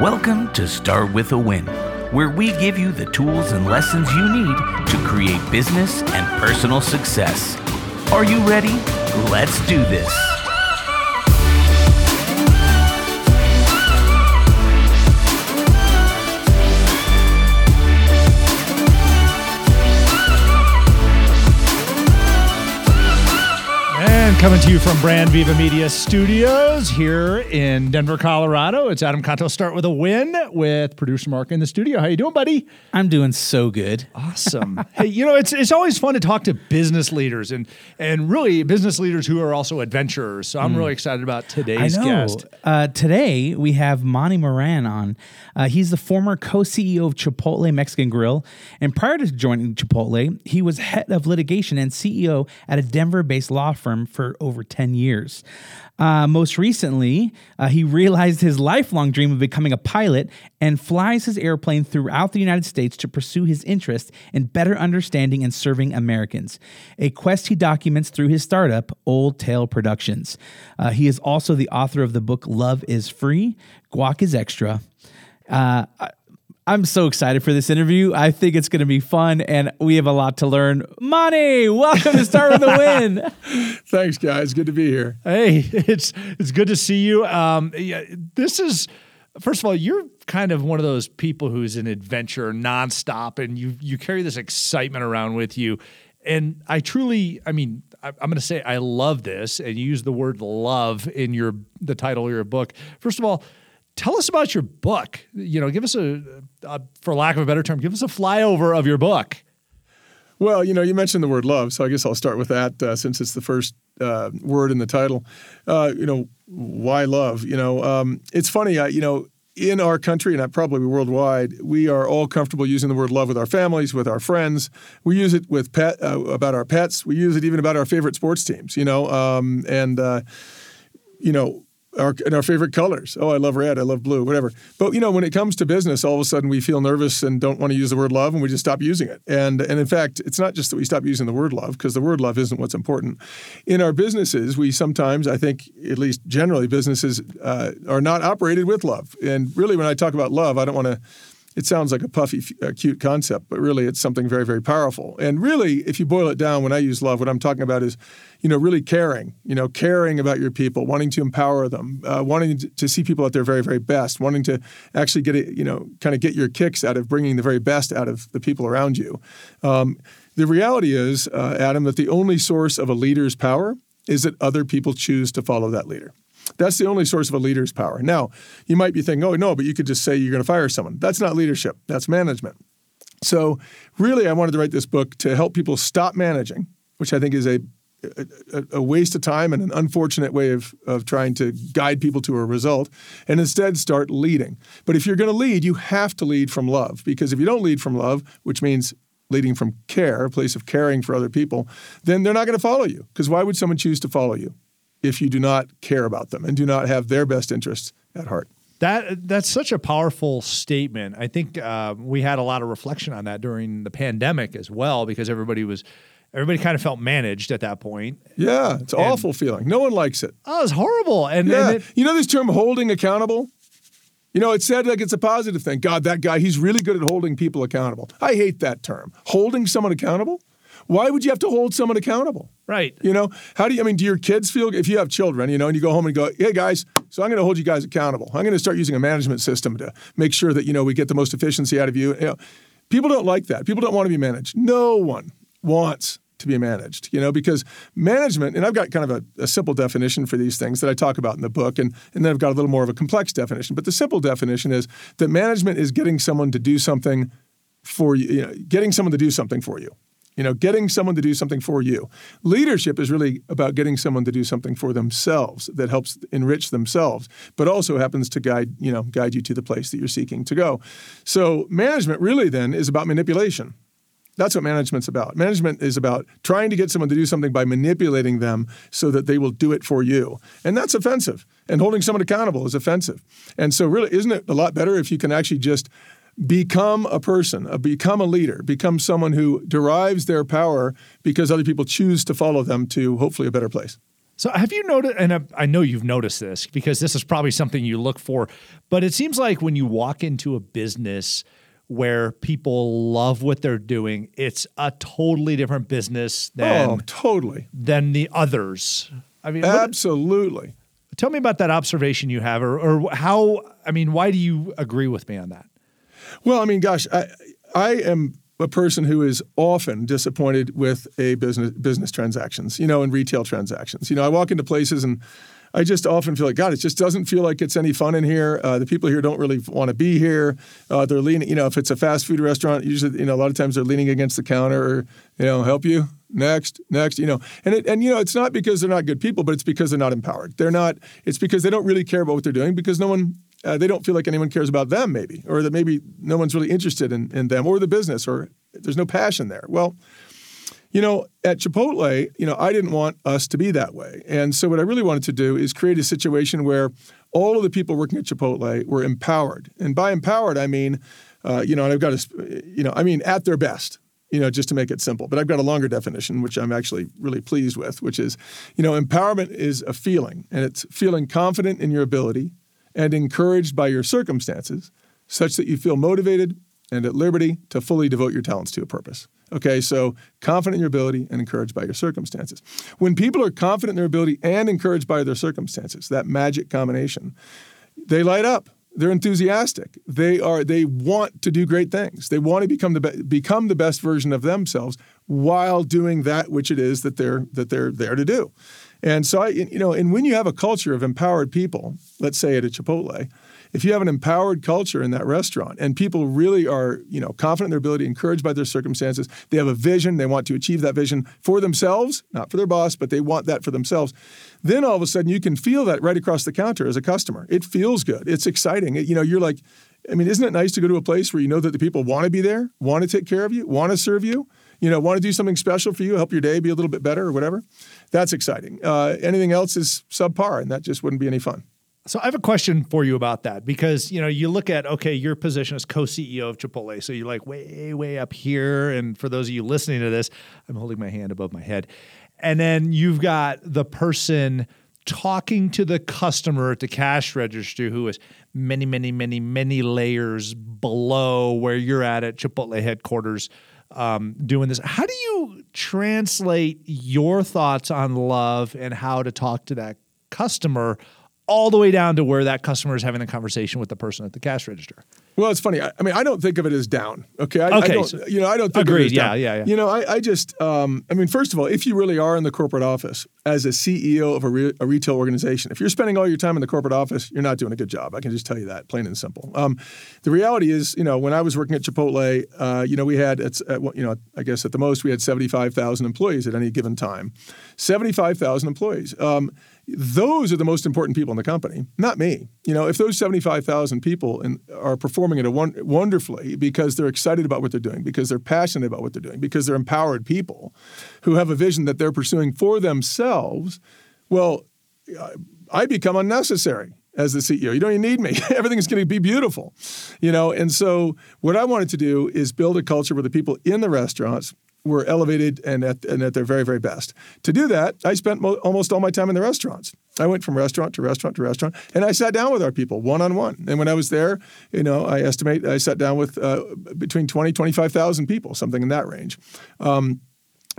Welcome to Start with a Win, where we give you the tools and lessons you need to create business and personal success. Are you ready? Let's do this. And coming to you from Brand Viva Media Studios here in Denver, Colorado. It's Adam Contos. Start with a win with producer Mark in the studio. How you doing, buddy? I'm doing so good. Awesome. hey, you know it's it's always fun to talk to business leaders and and really business leaders who are also adventurers. So I'm really excited about today's guest. Uh, today we have Monty Moran on. Uh, he's the former co-CEO of Chipotle Mexican Grill, and prior to joining Chipotle, he was head of litigation and CEO at a Denver-based law firm for over ten years. Uh, most recently, uh, he realized his lifelong dream of becoming a pilot and flies his airplane throughout the United States to pursue his interest in better understanding and serving Americans. A quest he documents through his startup, Old Tail Productions. Uh, he is also the author of the book Love is Free, Guac is Extra. Uh, I'm so excited for this interview. I think it's going to be fun, and we have a lot to learn. Monty, welcome to Start with a Win. Thanks, guys. Good to be here. Hey, it's it's good to see you. Um, yeah, this is first of all, you're kind of one of those people who's an adventure nonstop, and you you carry this excitement around with you. And I truly, I mean, I, I'm going to say I love this, and you use the word love in your the title of your book. First of all. Tell us about your book. You know, give us a, a, for lack of a better term, give us a flyover of your book. Well, you know, you mentioned the word love, so I guess I'll start with that uh, since it's the first uh, word in the title. Uh, you know, why love? You know, um, it's funny. You know, in our country and probably worldwide, we are all comfortable using the word love with our families, with our friends. We use it with pet uh, about our pets. We use it even about our favorite sports teams. You know, um, and uh, you know, our, and our favorite colors. Oh, I love red. I love blue. Whatever. But you know, when it comes to business, all of a sudden we feel nervous and don't want to use the word love, and we just stop using it. And and in fact, it's not just that we stop using the word love because the word love isn't what's important. In our businesses, we sometimes, I think, at least generally, businesses uh, are not operated with love. And really, when I talk about love, I don't want to it sounds like a puffy, cute concept, but really it's something very, very powerful. And really, if you boil it down, when I use love, what I'm talking about is, you know, really caring, you know, caring about your people, wanting to empower them, uh, wanting to see people at their very, very best, wanting to actually get it, you know, kind of get your kicks out of bringing the very best out of the people around you. Um, the reality is, uh, Adam, that the only source of a leader's power is that other people choose to follow that leader. That's the only source of a leader's power. Now, you might be thinking, oh, no, but you could just say you're going to fire someone. That's not leadership, that's management. So, really, I wanted to write this book to help people stop managing, which I think is a, a, a waste of time and an unfortunate way of, of trying to guide people to a result, and instead start leading. But if you're going to lead, you have to lead from love, because if you don't lead from love, which means leading from care, a place of caring for other people, then they're not going to follow you. Because why would someone choose to follow you? If you do not care about them and do not have their best interests at heart. That that's such a powerful statement. I think uh, we had a lot of reflection on that during the pandemic as well, because everybody was everybody kind of felt managed at that point. Yeah, it's an awful feeling. No one likes it. Oh, it's horrible. And, Yeah, and it, you know this term holding accountable. You know, it's said like it's a positive thing. God, that guy, he's really good at holding people accountable. I hate that term. Holding someone accountable. Why would you have to hold someone accountable? right. You know, how do you, I mean, do your kids feel, if you have children, you know, and you go home and go, hey guys, so I'm going to hold you guys accountable. I'm going to start using a management system to make sure that, you know, we get the most efficiency out of you. you know, people don't like that. People don't want to be managed. No one wants to be managed, you know, because management, and I've got kind of a, a simple definition for these things that I talk about in the book, and, and then I've got a little more of a complex definition. But the simple definition is that management is getting someone to do something for you, you know, getting someone to do something for you. You know, getting someone to do something for you. Leadership is really about getting someone to do something for themselves that helps enrich themselves, but also happens to guide, you know, guide you to the place that you're seeking to go. So management really then is about manipulation. That's what management's about. Management is about trying to get someone to do something by manipulating them so that they will do it for you. And that's offensive. And holding someone accountable is offensive. And so really isn't it a lot better if you can actually just become a person, become a leader, become someone who derives their power because other people choose to follow them to hopefully a better place. So have you noticed, and I- know you've noticed this because this is probably something you look for, but it seems like when you walk into a business where people love what they're doing, it's a totally different business than oh, totally. than the others. I mean, what- Absolutely. tell me about that observation you have, or, or how. I mean, why do you agree with me on that? Well, I mean, gosh, I I am a person who is often disappointed with a business business transactions, you know, and retail transactions. You know, I walk into places and I just often feel like God, it just doesn't feel like it's any fun in here. Uh, the people here don't really want to be here. Uh, they're leaning, you know, if it's a fast food restaurant, usually, you know, a lot of times they're leaning against the counter or, you know, help you next, next, you know, and it, and you know, it's not because they're not good people, but it's because they're not empowered. They're not. It's because they don't really care about what they're doing because no one. Uh, they don't feel like anyone cares about them, maybe, or that maybe no one's really interested in, in them or the business, or there's no passion there. Well, you know, at Chipotle, you know, I didn't want us to be that way. And so what I really wanted to do is create a situation where all of the people working at Chipotle were empowered. And by empowered, I mean, uh, you know, and I've got a, you know, I mean at their best, you know, just to make it simple. But I've got a longer definition, which I'm actually really pleased with, which is, you know, empowerment is a feeling, and it's feeling confident in your ability and encouraged by your circumstances such that you feel motivated and at liberty to fully devote your talents to a purpose. Okay, so confident in your ability and encouraged by your circumstances. When people are confident in their ability and encouraged by their circumstances, that magic combination, they light up. They're enthusiastic. They are. They want to do great things. They want to become the be- become the best version of themselves while doing that which it is that they're that they're there to do. And so I, you know, and when you have a culture of empowered people, let's say at a Chipotle, if you have an empowered culture in that restaurant and people really are, you know, confident in their ability, encouraged by their circumstances, they have a vision, they want to achieve that vision for themselves, not for their boss, but they want that for themselves. Then all of a sudden you can feel that right across the counter as a customer. It feels good. It's exciting. It- you know, you're like, I mean, isn't it nice to go to a place where you know that the people want to be there, want to take care of you, want to serve you? You know, want to do something special for you, help your day be a little bit better or whatever. That's exciting. Uh, anything else is subpar, and that just wouldn't be any fun. So I have a question for you about that because you know you look at okay your position as co-CEO of Chipotle, so you're like way way up here, and for those of you listening to this, I'm holding my hand above my head, and then you've got the person talking to the customer at the cash register who is many many many many layers below where you're at at Chipotle headquarters. Um, doing this, how do you translate your thoughts on love and how to talk to that customer all the way down to where that customer is having a conversation with the person at the cash register. Well, it's funny. I, I mean, I don't think of it as down. Okay. I, I Okay, don't, so- you know, I don't think Agreed, of it as yeah, down. yeah, yeah. You know, I, I just, um, I mean, first of all, if you really are in the corporate office as a CEO of a, re- a retail organization, if you're spending all your time in the corporate office, you're not doing a good job. I can just tell you that, plain and simple. Um, the reality is, you know, when I was working at Chipotle, uh, you know, we had, it's, at, you know, I guess at the most we had 75,000 employees at any given time. 75,000 employees. Um, those are the most important people in the company, not me. You know, if those 75,000 people in, are performing it won- wonderfully because they're excited about what they're doing, because they're passionate about what they're doing, because they're empowered people who have a vision that they're pursuing for themselves, well, I become unnecessary as the CEO. You don't even need me. Everything's going to be beautiful, you know. And so, what I wanted to do is build a culture where the people in the restaurants were elevated and at, and at their very, very best. To do that, I spent mo- almost all my time in the restaurants. I went from restaurant to restaurant to restaurant, and I sat down with our people one on one. And when I was there, you know, I estimate I sat down with uh, between 20, 25,000 people, something in that range. Um,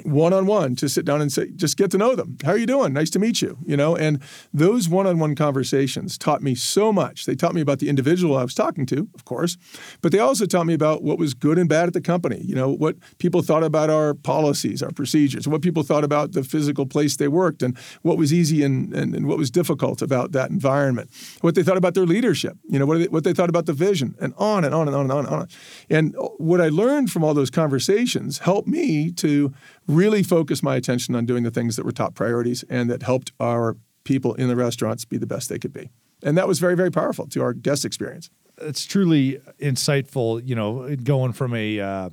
one on one to sit down and say, just get to know them. How are you doing? Nice to meet you. You know, and those one on one conversations taught me so much. They taught me about the individual I was talking to, of course, but they also taught me about what was good and bad at the company. You know, what people thought about our policies, our procedures, what people thought about the physical place they worked, and what was easy and, and, and what was difficult about that environment, what they thought about their leadership, you know, what they, what they thought about the vision, and on and on and on and on and on. And uh, what I learned from all those conversations helped me to really focus my attention on doing the things that were top priorities and that helped our people in the restaurants be the best they could be. And that was very, very powerful to our guest experience. It's truly insightful, you know, going from a, uh,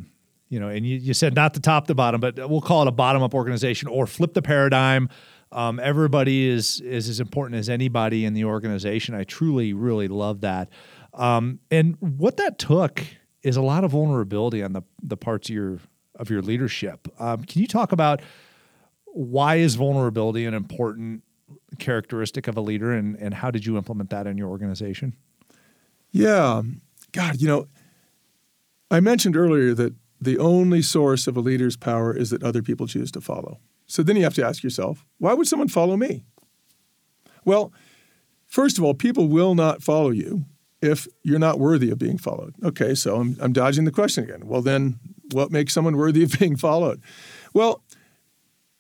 you know, and you, you said not the top to bottom, but we'll call it a bottom up organization or flip the paradigm. Um, everybody is is as important as anybody in the organization. I truly, really love that. Um, and what that took is a lot of vulnerability on the the parts of your of your leadership. Um, can you talk about why is vulnerability an important characteristic of a leader, and and how did you implement that in your organization? Yeah, God, you know, I mentioned earlier that the only source of a leader's power is that other people choose to follow. So then you have to ask yourself, why would someone follow me? Well, first of all, people will not follow you if you're not worthy of being followed. Okay, so I'm, I'm dodging the question again. Well, then what makes someone worthy of being followed? Well,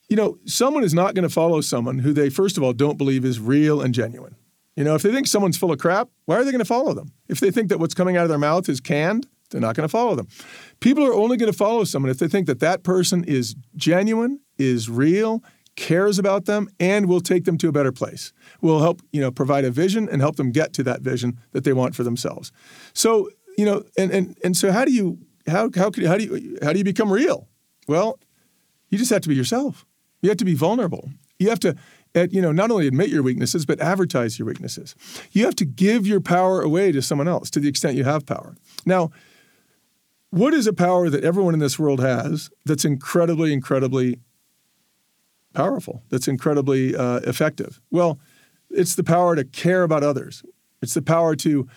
you know, someone is not going to follow someone who they, first of all, don't believe is real and genuine. You know, if they think someone's full of crap, why are they going to follow them? If they think that what's coming out of their mouth is canned, they're not going to follow them. People are only going to follow someone if they think that that person is genuine, is real, cares about them, and will take them to a better place. Will help, you know, provide a vision and help them get to that vision that they want for themselves. So, you know, and and and so how do you how how how do you how do you become real? Well, you just have to be yourself. You have to be vulnerable. You have to you know, not only admit your weaknesses, but advertise your weaknesses. You have to give your power away to someone else to the extent you have power. Now, what is a power that everyone in this world has that's incredibly, incredibly powerful, that's incredibly uh, effective? Well, it's the power to care about others. It's the power to,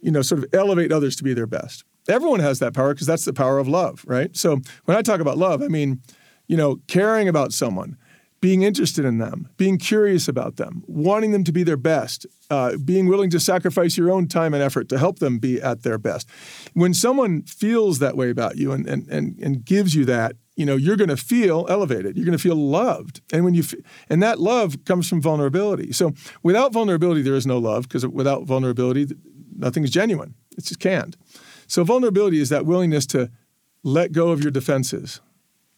you know, sort of elevate others to be their best. Everyone has that power because that's the power of love, right? So when I talk about love, I mean, you know, caring about someone, being interested in them, being curious about them, wanting them to be their best, uh, being willing to sacrifice your own time and effort to help them be at their best. When someone feels that way about you and, and, and, and gives you that, you know, you're going to feel elevated. You're going to feel loved. And when you f- and that love comes from vulnerability. So without vulnerability, there is no love because without vulnerability, nothing's genuine. It's just canned. So vulnerability is that willingness to let go of your defenses,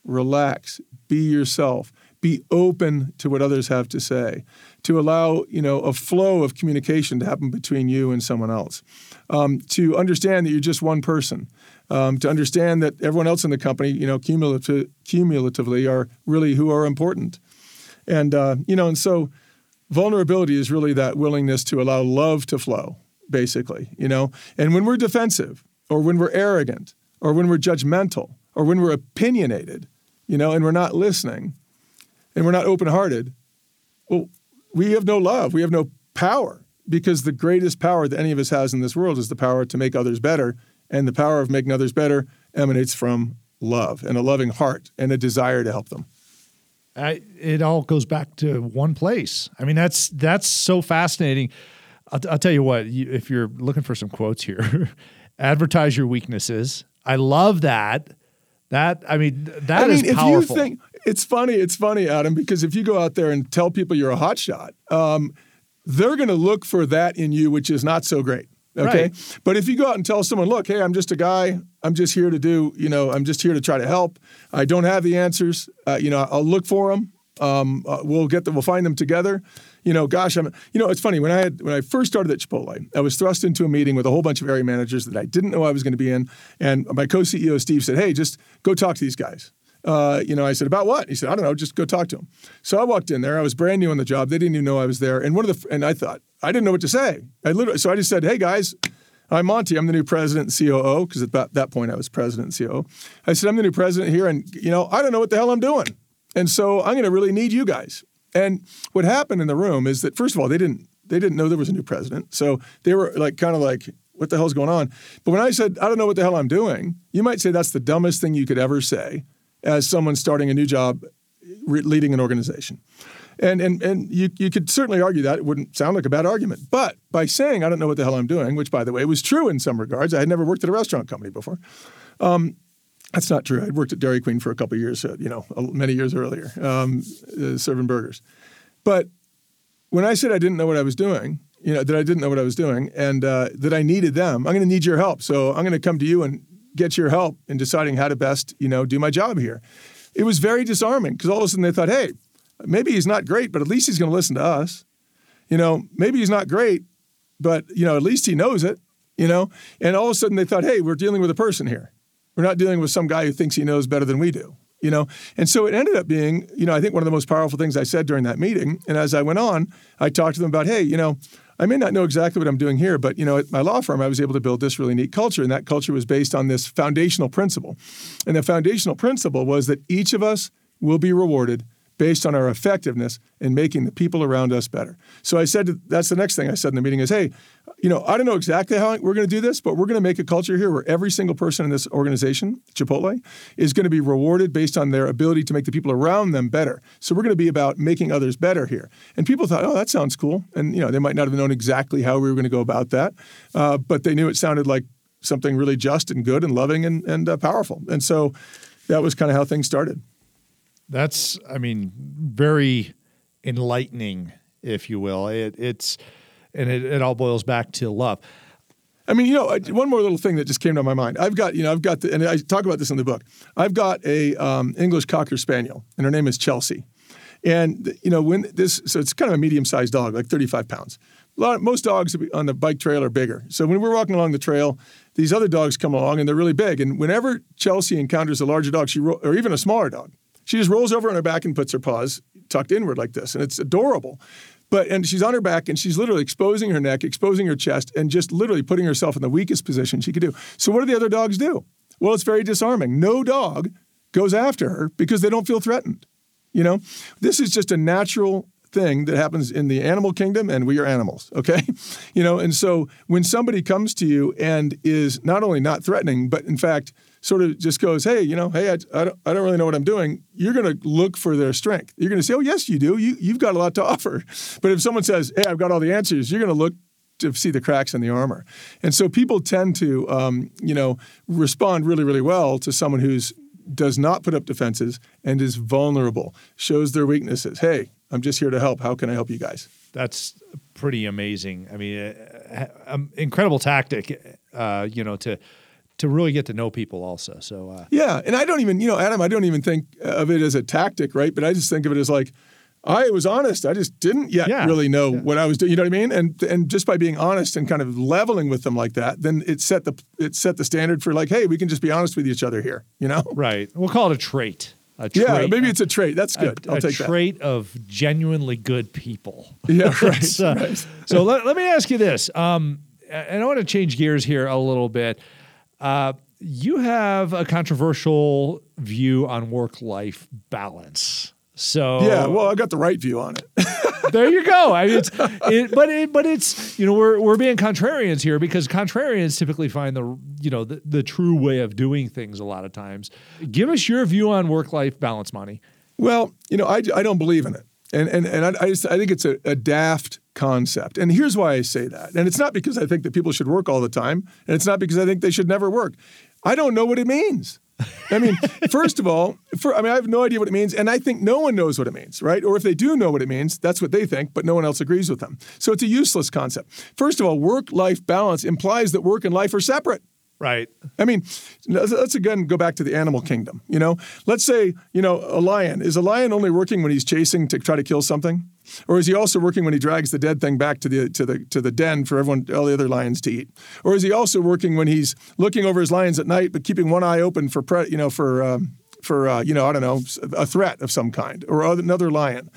relax, be yourself, be open to what others have to say, to allow you know a flow of communication to happen between you and someone else, um, to understand that you're just one person, um, to understand that everyone else in the company, you know, cumulative, cumulatively are really who are important, and uh, you know, and so vulnerability is really that willingness to allow love to flow, basically, you know, and when we're defensive or when we're arrogant or when we're judgmental or when we're opinionated, you know, and we're not listening and we're not open hearted, well, we have no love. We have no power because the greatest power that any of us has in this world is the power to make others better. And the power of making others better emanates from love and a loving heart and a desire to help them. I, it all goes back to one place. I mean, that's that's so fascinating. I'll, I'll tell you what. You, if you're looking for some quotes here, advertise your weaknesses. I love that. That I mean, that I mean, is powerful. If you think, it's funny. It's funny, Adam, because if you go out there and tell people you're a hotshot, um, they're going to look for that in you, which is not so great. Okay. Right. But if you go out and tell someone, look, hey, I'm just a guy. I'm just here to do, you know, I'm just here to try to help. I don't have the answers. Uh, you know, I'll look for them. Um, uh, we'll get them. We'll find them together. You know, gosh, I'm. You know, it's funny when I had when I first started at Chipotle, I was thrust into a meeting with a whole bunch of area managers that I didn't know I was going to be in, and my co-CEO Steve said, "Hey, just go talk to these guys." Uh, you know, I said, about what? He said, I don't know, just go talk to him. So I walked in there. I was brand new on the job. They didn't even know I was there. And one of the, and I thought, I didn't know what to say. I literally, so I just said, hey guys, I'm Monty. I'm the new president and COO, because at that, that point I was president and COO. I said, I'm the new president here, and, you know, I don't know what the hell I'm doing. And so I'm going to really need you guys. And what happened in the room is that, first of all, they didn't, they didn't know there was a new president. So they were like, kind of like, what the hell's going on? But when I said, I don't know what the hell I'm doing, you might say that's the dumbest thing you could ever say as someone starting a new job re- leading an organization. And, and, and you, you could certainly argue that. It wouldn't sound like a bad argument. But by saying, I don't know what the hell I'm doing, which, by the way, was true in some regards, I had never worked at a restaurant company before. Um, that's not true. I'd worked at Dairy Queen for a couple years, uh, you know, many years earlier, um, uh, serving burgers. But when I said I didn't know what I was doing, you know, that I didn't know what I was doing and uh, that I needed them, I'm going to need your help. So I'm going to come to you and get your help in deciding how to best, you know, do my job here. It was very disarming because all of a sudden they thought, hey, maybe he's not great, but at least he's going to listen to us. You know, maybe he's not great, but you know, at least he knows it. You know, and all of a sudden they thought, hey, we're dealing with a person here. We're not dealing with some guy who thinks he knows better than we do. You know, and so it ended up being, you know, I think one of the most powerful things I said during that meeting. And as I went on, I talked to them about, hey, you know, I may not know exactly what I'm doing here, but you know, at my law firm, I was able to build this really neat culture, and that culture was based on this foundational principle. And the foundational principle was that each of us will be rewarded based on our effectiveness in making the people around us better. So I said, that's the next thing I said in the meeting is, hey, you know, I don't know exactly how we're going to do this, but we're going to make a culture here where every single person in this organization, Chipotle, is going to be rewarded based on their ability to make the people around them better. So we're going to be about making others better here. And people thought, oh, that sounds cool. And, you know, they might not have known exactly how we were going to go about that, uh, but they knew it sounded like something really just and good and loving and, and uh, powerful. And so that was kind of how things started. That's, I mean, very enlightening, if you will. It, it's, and it, it all boils back to love. I mean, you know, one more little thing that just came to my mind. I've got, you know, I've got, the, and I talk about this in the book. I've got a um, English Cocker Spaniel, and her name is Chelsea. And you know, when this, so it's kind of a medium-sized dog, like 35 pounds. Lot, most dogs on the bike trail are bigger. So when we're walking along the trail, these other dogs come along and they're really big. And whenever Chelsea encounters a larger dog, she ro- or even a smaller dog, she just rolls over on her back and puts her paws tucked inward like this, and it's adorable. But and she's on her back and she's literally exposing her neck, exposing her chest, and just literally putting herself in the weakest position she could do. So what do the other dogs do? Well, it's very disarming. No dog goes after her because they don't feel threatened. You know, this is just a natural thing that happens in the animal kingdom and we are animals okay you know and so when somebody comes to you and is not only not threatening but in fact sort of just goes hey you know hey i, I, don't, I don't really know what i'm doing you're going to look for their strength you're going to say oh yes you do you, you've got a lot to offer but if someone says hey i've got all the answers you're going to look to see the cracks in the armor and so people tend to um, you know respond really really well to someone who's does not put up defenses and is vulnerable shows their weaknesses hey I'm just here to help. How can I help you guys? That's pretty amazing. I mean, uh, um, incredible tactic, uh, you know, to to really get to know people also. So uh, yeah, and I don't even, you know, Adam, I don't even think of it as a tactic, right? But I just think of it as like. I was honest. I just didn't yet yeah. really know yeah. what I was doing. You know what I mean? And and just by being honest and kind of leveling with them like that, then it set the it set the standard for like, hey, we can just be honest with each other here. You know? Right. We'll call it a trait a trait, yeah, maybe it's a trait. That's good. A, I'll a take trait that. of genuinely good people. Yeah, right. uh, right. so let, let me ask you this. Um, and I want to change gears here a little bit. Uh, you have a controversial view on work life balance. So yeah, well, I got the right view on it. there you go. I mean, it's, it, but it, but it's you know we're we're being contrarians here because contrarians typically find the you know the, the true way of doing things a lot of times. Give us your view on work life balance, Monty. Well, you know, I, I don't believe in it, and and and I I, just, I think it's a, a daft concept. And here's why I say that. And it's not because I think that people should work all the time, and it's not because I think they should never work. I don't know what it means. I mean, first of all, for, I mean, I have no idea what it means, and I think no one knows what it means, right? Or if they do know what it means, that's what they think, but no one else agrees with them. So it's a useless concept. First of all, work life balance implies that work and life are separate. Right. I mean, let's again go back to the animal kingdom. You know, let's say, you know, a lion. Is a lion only working when he's chasing to try to kill something? Or is he also working when he drags the dead thing back to the to the to the den for everyone all the other lions to eat? Or is he also working when he's looking over his lions at night but keeping one eye open for pre, you know for um, for uh, you know I don't know a threat of some kind or another lion?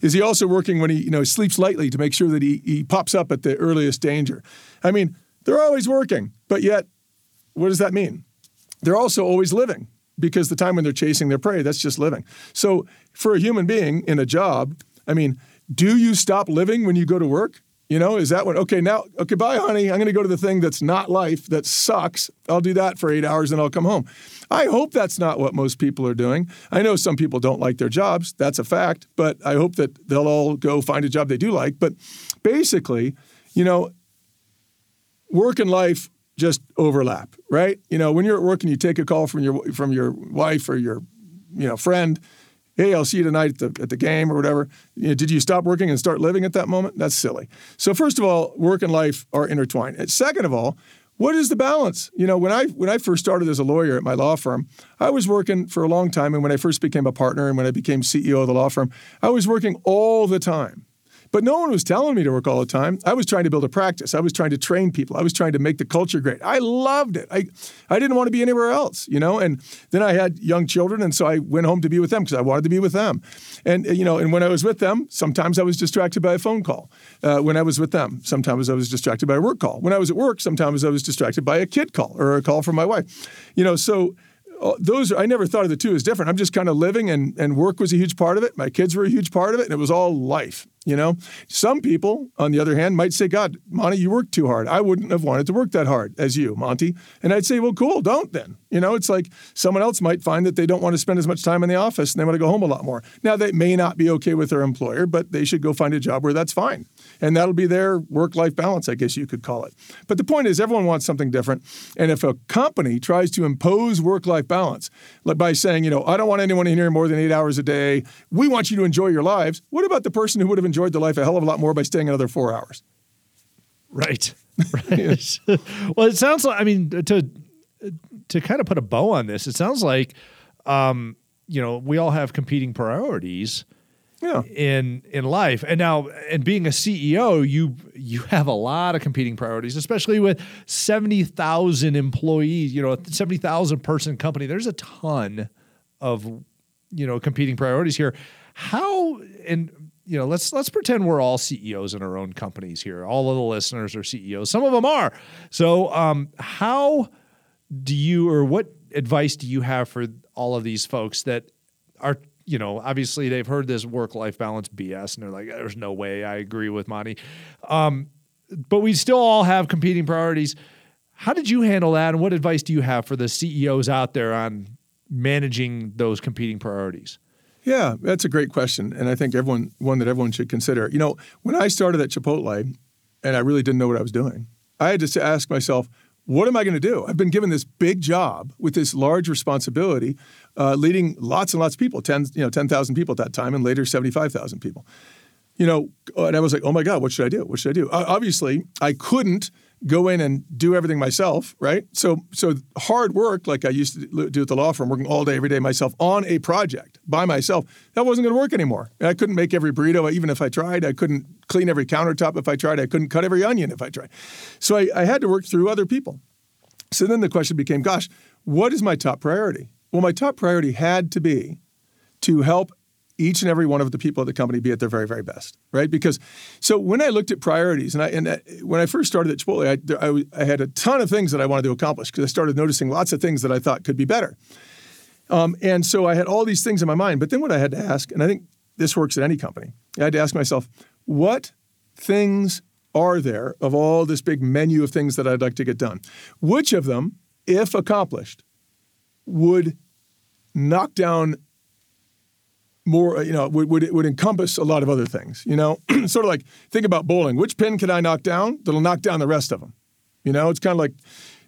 Is he also working when he you know sleeps lightly to make sure that he he pops up at the earliest danger? I mean, they're always working, but yet what does that mean? They're also always living because the time when they're chasing their prey, that's just living. So for a human being in a job, I mean, do you stop living when you go to work? You know, is that what, okay, now, okay, bye, honey. I'm going to go to the thing that's not life, that sucks. I'll do that for eight hours and I'll come home. I hope that's not what most people are doing. I know some people don't like their jobs. That's a fact. But I hope that they'll all go find a job they do like. But basically, you know, work and life just overlap, right? You know, when you're at work and you take a call from your from your wife or your you know friend, hey, I'll see you tonight at the, at the game or whatever. You know, did you stop working and start living at that moment? That's silly. So first of all, work and life are intertwined. And second of all, what is the balance? You know, when I when I first started as a lawyer at my law firm, I was working for a long time, and when I first became a partner and when I became CEO of the law firm, I was working all the time. But no one was telling me to work all the time. I was trying to build a practice. I was trying to train people. I was trying to make the culture great. I loved it. I, I didn't want to be anywhere else, you know. And then I had young children, and so I went home to be with them because I wanted to be with them. And you know, and when I was with them, sometimes I was distracted by a phone call. Uh, when I was with them, sometimes I was distracted by a work call. When I was at work, sometimes I was distracted by a kid call or a call from my wife. You know, so uh, those I never thought of the two as different. I'm just kind of living, and and work was a huge part of it. My kids were a huge part of it, and it was all life. You know, some people, on the other hand, might say, "God, Monty, you work too hard. I wouldn't have wanted to work that hard as you, Monty." And I'd say, "Well, cool, don't then." You know, it's like someone else might find that they don't want to spend as much time in the office and they want to go home a lot more. Now, they may not be okay with their employer, but they should go find a job where that's fine and that'll be their work life balance, I guess you could call it. But the point is, everyone wants something different. And if a company tries to impose work life balance by saying, you know, I don't want anyone in here more than eight hours a day, we want you to enjoy your lives, what about the person who would have enjoyed their life a hell of a lot more by staying another four hours? Right. Right. well, it sounds like, I mean, to, to kind of put a bow on this, it sounds like, um, you know, we all have competing priorities yeah. in in life. And now, and being a CEO, you you have a lot of competing priorities, especially with seventy thousand employees. You know, seventy thousand person company. There's a ton of you know competing priorities here. How and you know let's let's pretend we're all CEOs in our own companies here. All of the listeners are CEOs. Some of them are. So, um, how do you or what advice do you have for all of these folks that are you know, obviously they've heard this work life balance BS and they're like, there's no way I agree with Monty. Um, but we still all have competing priorities. How did you handle that? And what advice do you have for the CEOs out there on managing those competing priorities? Yeah, that's a great question. And I think everyone, one that everyone should consider. You know, when I started at Chipotle and I really didn't know what I was doing, I had to ask myself, what am I going to do? I've been given this big job with this large responsibility, uh, leading lots and lots of people, 10, you know, 10,000 people at that time, and later 75,000 people. You know, and I was like, oh my God, what should I do? What should I do? Uh, obviously, I couldn't go in and do everything myself, right? So, so hard work, like I used to do at the law firm, working all day, every day myself on a project by myself, that wasn't going to work anymore. I couldn't make every burrito, even if I tried. I couldn't clean every countertop if I tried. I couldn't cut every onion if I tried. So I, I had to work through other people. So then the question became, gosh, what is my top priority? Well, my top priority had to be to help each and every one of the people at the company be at their very, very best, right? Because so when I looked at priorities, and I and when I first started at Chipotle, I, I, I, had a ton of things that I wanted to accomplish because I started noticing lots of things that I thought could be better. Um, and so I had all these things in my mind. But then what I had to ask, and I think this works at any company, I had to ask myself, what things are there of all this big menu of things that I'd like to get done? Which of them, if accomplished, would knock down more, you know, would, would, would encompass a lot of other things, you know? sort of like, think about bowling. Which pin can I knock down that'll knock down the rest of them? You know, it's kind of like,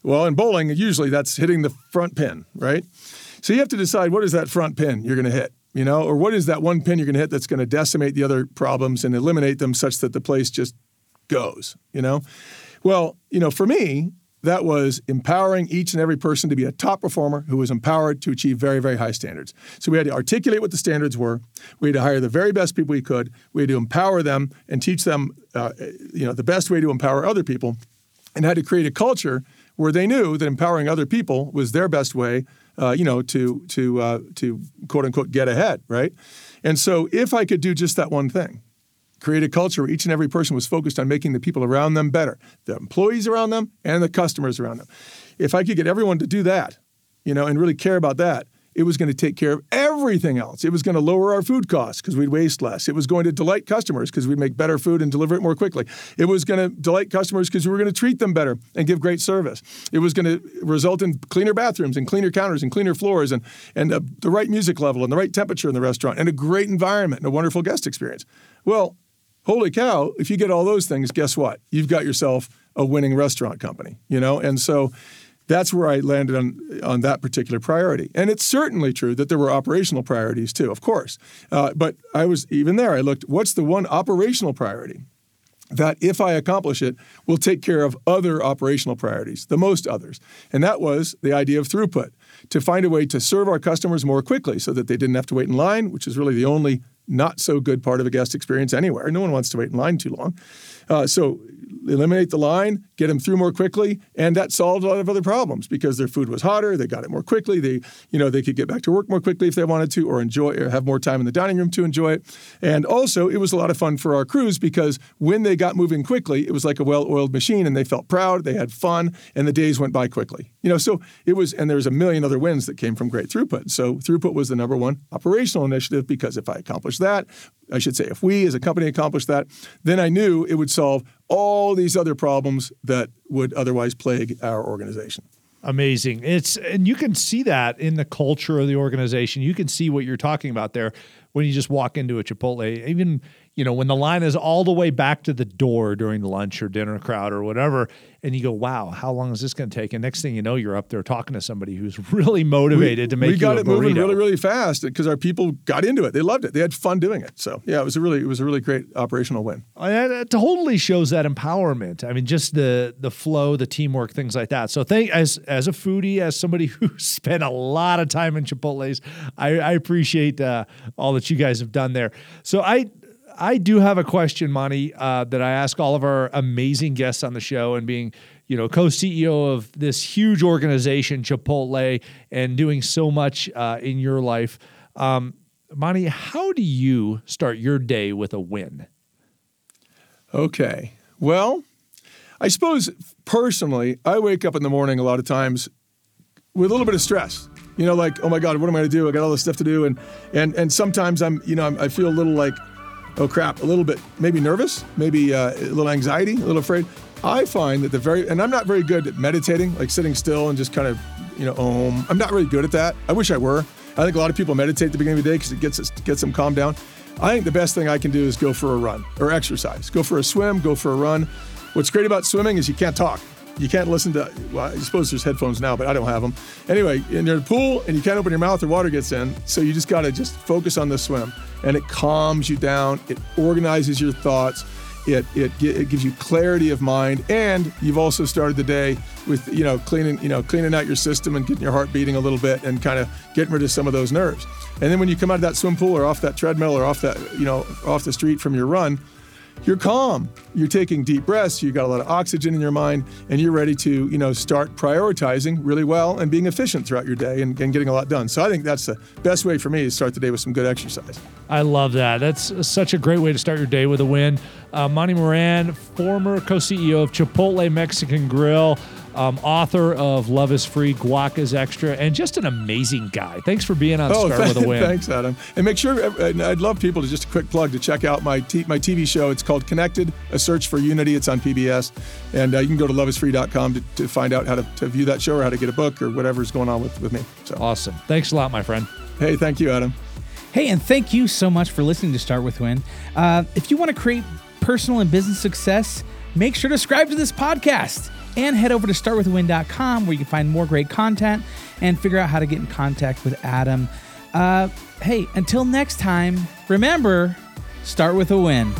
well, in bowling, usually that's hitting the front pin, right? So you have to decide what is that front pin you're going to hit, you know, or what is that one pin you're going to hit that's going to decimate the other problems and eliminate them such that the place just goes, you know? Well, you know, for me, that was empowering each and every person to be a top performer who was empowered to achieve very, very high standards. So we had to articulate what the standards were. We had to hire the very best people we could. We had to empower them and teach them, uh, you know, the best way to empower other people, and had to create a culture where they knew that empowering other people was their best way, uh, you know, to to uh, to quote unquote get ahead, right? And so if I could do just that one thing, create a culture where each and every person was focused on making the people around them better, the employees around them and the customers around them. If I could get everyone to do that, you know, and really care about that, it was going to take care of everything else. It was going to lower our food costs because we'd waste less. It was going to delight customers because we'd make better food and deliver it more quickly. It was going to delight customers because we were going to treat them better and give great service. It was going to result in cleaner bathrooms and cleaner counters and cleaner floors and, and uh, the right music level and the right temperature in the restaurant and a great environment and a wonderful guest experience. Well, holy cow, if you get all those things, guess what? You've got yourself a winning restaurant company, you know? And so that's where I landed on, on that particular priority. And it's certainly true that there were operational priorities too, of course. Uh, but I was, even there, I looked, what's the one operational priority? that if I accomplish it, will take care of other operational priorities, the most others. And that was the idea of throughput, to find a way to serve our customers more quickly so that they didn't have to wait in line, which is really the only not so good part of a guest experience anywhere. No one wants to wait in line too long. Uh, so eliminate the line, get them through more quickly, and that solved a lot of other problems because their food was hotter, they got it more quickly, they you know they could get back to work more quickly if they wanted to, or enjoy or have more time in the dining room to enjoy it. And also, it was a lot of fun for our crews because when they got moving quickly, it was like a well-oiled machine, and they felt proud, they had fun, and the days went by quickly. You know, so it was, and there's a million other wins that came from great throughput. So throughput was the number one operational initiative because if I accomplished that, I should say, if we as a company accomplished that, then I knew it would solve all these other problems that would otherwise plague our organization. Amazing. It's and you can see that in the culture of the organization. You can see what you're talking about there when you just walk into a Chipotle. Even you know when the line is all the way back to the door during the lunch or dinner crowd or whatever, and you go, "Wow, how long is this going to take?" And next thing you know, you're up there talking to somebody who's really motivated we, to make. We got it moving really, really fast because our people got into it. They loved it. They had fun doing it. So yeah, it was a really, it was a really great operational win. And it totally shows that empowerment. I mean, just the the flow, the teamwork, things like that. So, thank as as a foodie, as somebody who spent a lot of time in Chipotle's, I, I appreciate uh, all that you guys have done there. So, I I do have a question, Monty, uh, that I ask all of our amazing guests on the show, and being you know co-CEO of this huge organization, Chipotle, and doing so much uh, in your life. Um, Monty, how do you start your day with a win? Okay. Well, I suppose personally, I wake up in the morning a lot of times with a little bit of stress. You know, like, oh my God, what am I going to do? I got all this stuff to do, and and and sometimes I'm, you know, I'm, I feel a little like, oh crap, a little bit, maybe nervous, maybe uh, a little anxiety, a little afraid. I find that the very, and I'm not very good at meditating, like sitting still and just kind of, you know, om. I'm not really good at that. I wish I were. I think a lot of people meditate at the beginning of the day because it gets gets them calmed down. I think the best thing I can do is go for a run or exercise. Go for a swim, go for a run. What's great about swimming is you can't talk. You can't listen to, well, I suppose there's headphones now, but I don't have them. Anyway, in your pool and you can't open your mouth or water gets in. So you just got to just focus on the swim and it calms you down. It organizes your thoughts. It, it, it gives you clarity of mind, and you've also started the day with you know cleaning you know cleaning out your system and getting your heart beating a little bit and kind of getting rid of some of those nerves. And then when you come out of that swim pool or off that treadmill or off that you know off the street from your run, you're calm. You're taking deep breaths. You've got a lot of oxygen in your mind, and you're ready to, you know, start prioritizing really well and being efficient throughout your day and, and, getting a lot done. So I think that's the best way for me to start the day with some good exercise. I love that. That's such a great way to start your day with a win. Uh, Monty Moran, former co-CEO of Chipotle Mexican Grill um, author of Love is Free, Guac is Extra, and just an amazing guy. Thanks for being on oh, Start with a Win. Thanks, Adam. And make sure, I'd love people to just a quick plug to check out my, t- my TV show. It's called Connected, A Search for Unity. It's on PBS. And uh, you can go to loveisfree.com to, to find out how to, to view that show or how to get a book or whatever's going on with, with me. So Awesome. Thanks a lot, my friend. Hey, thank you, Adam. Hey, and thank you so much for listening to Start with Win. Uh, if you want to create personal and business success, make sure to subscribe to this podcast and head over to startwithawin.com where you can find more great content and figure out how to get in contact with Adam. Uh, hey, until next time, remember, start with a win.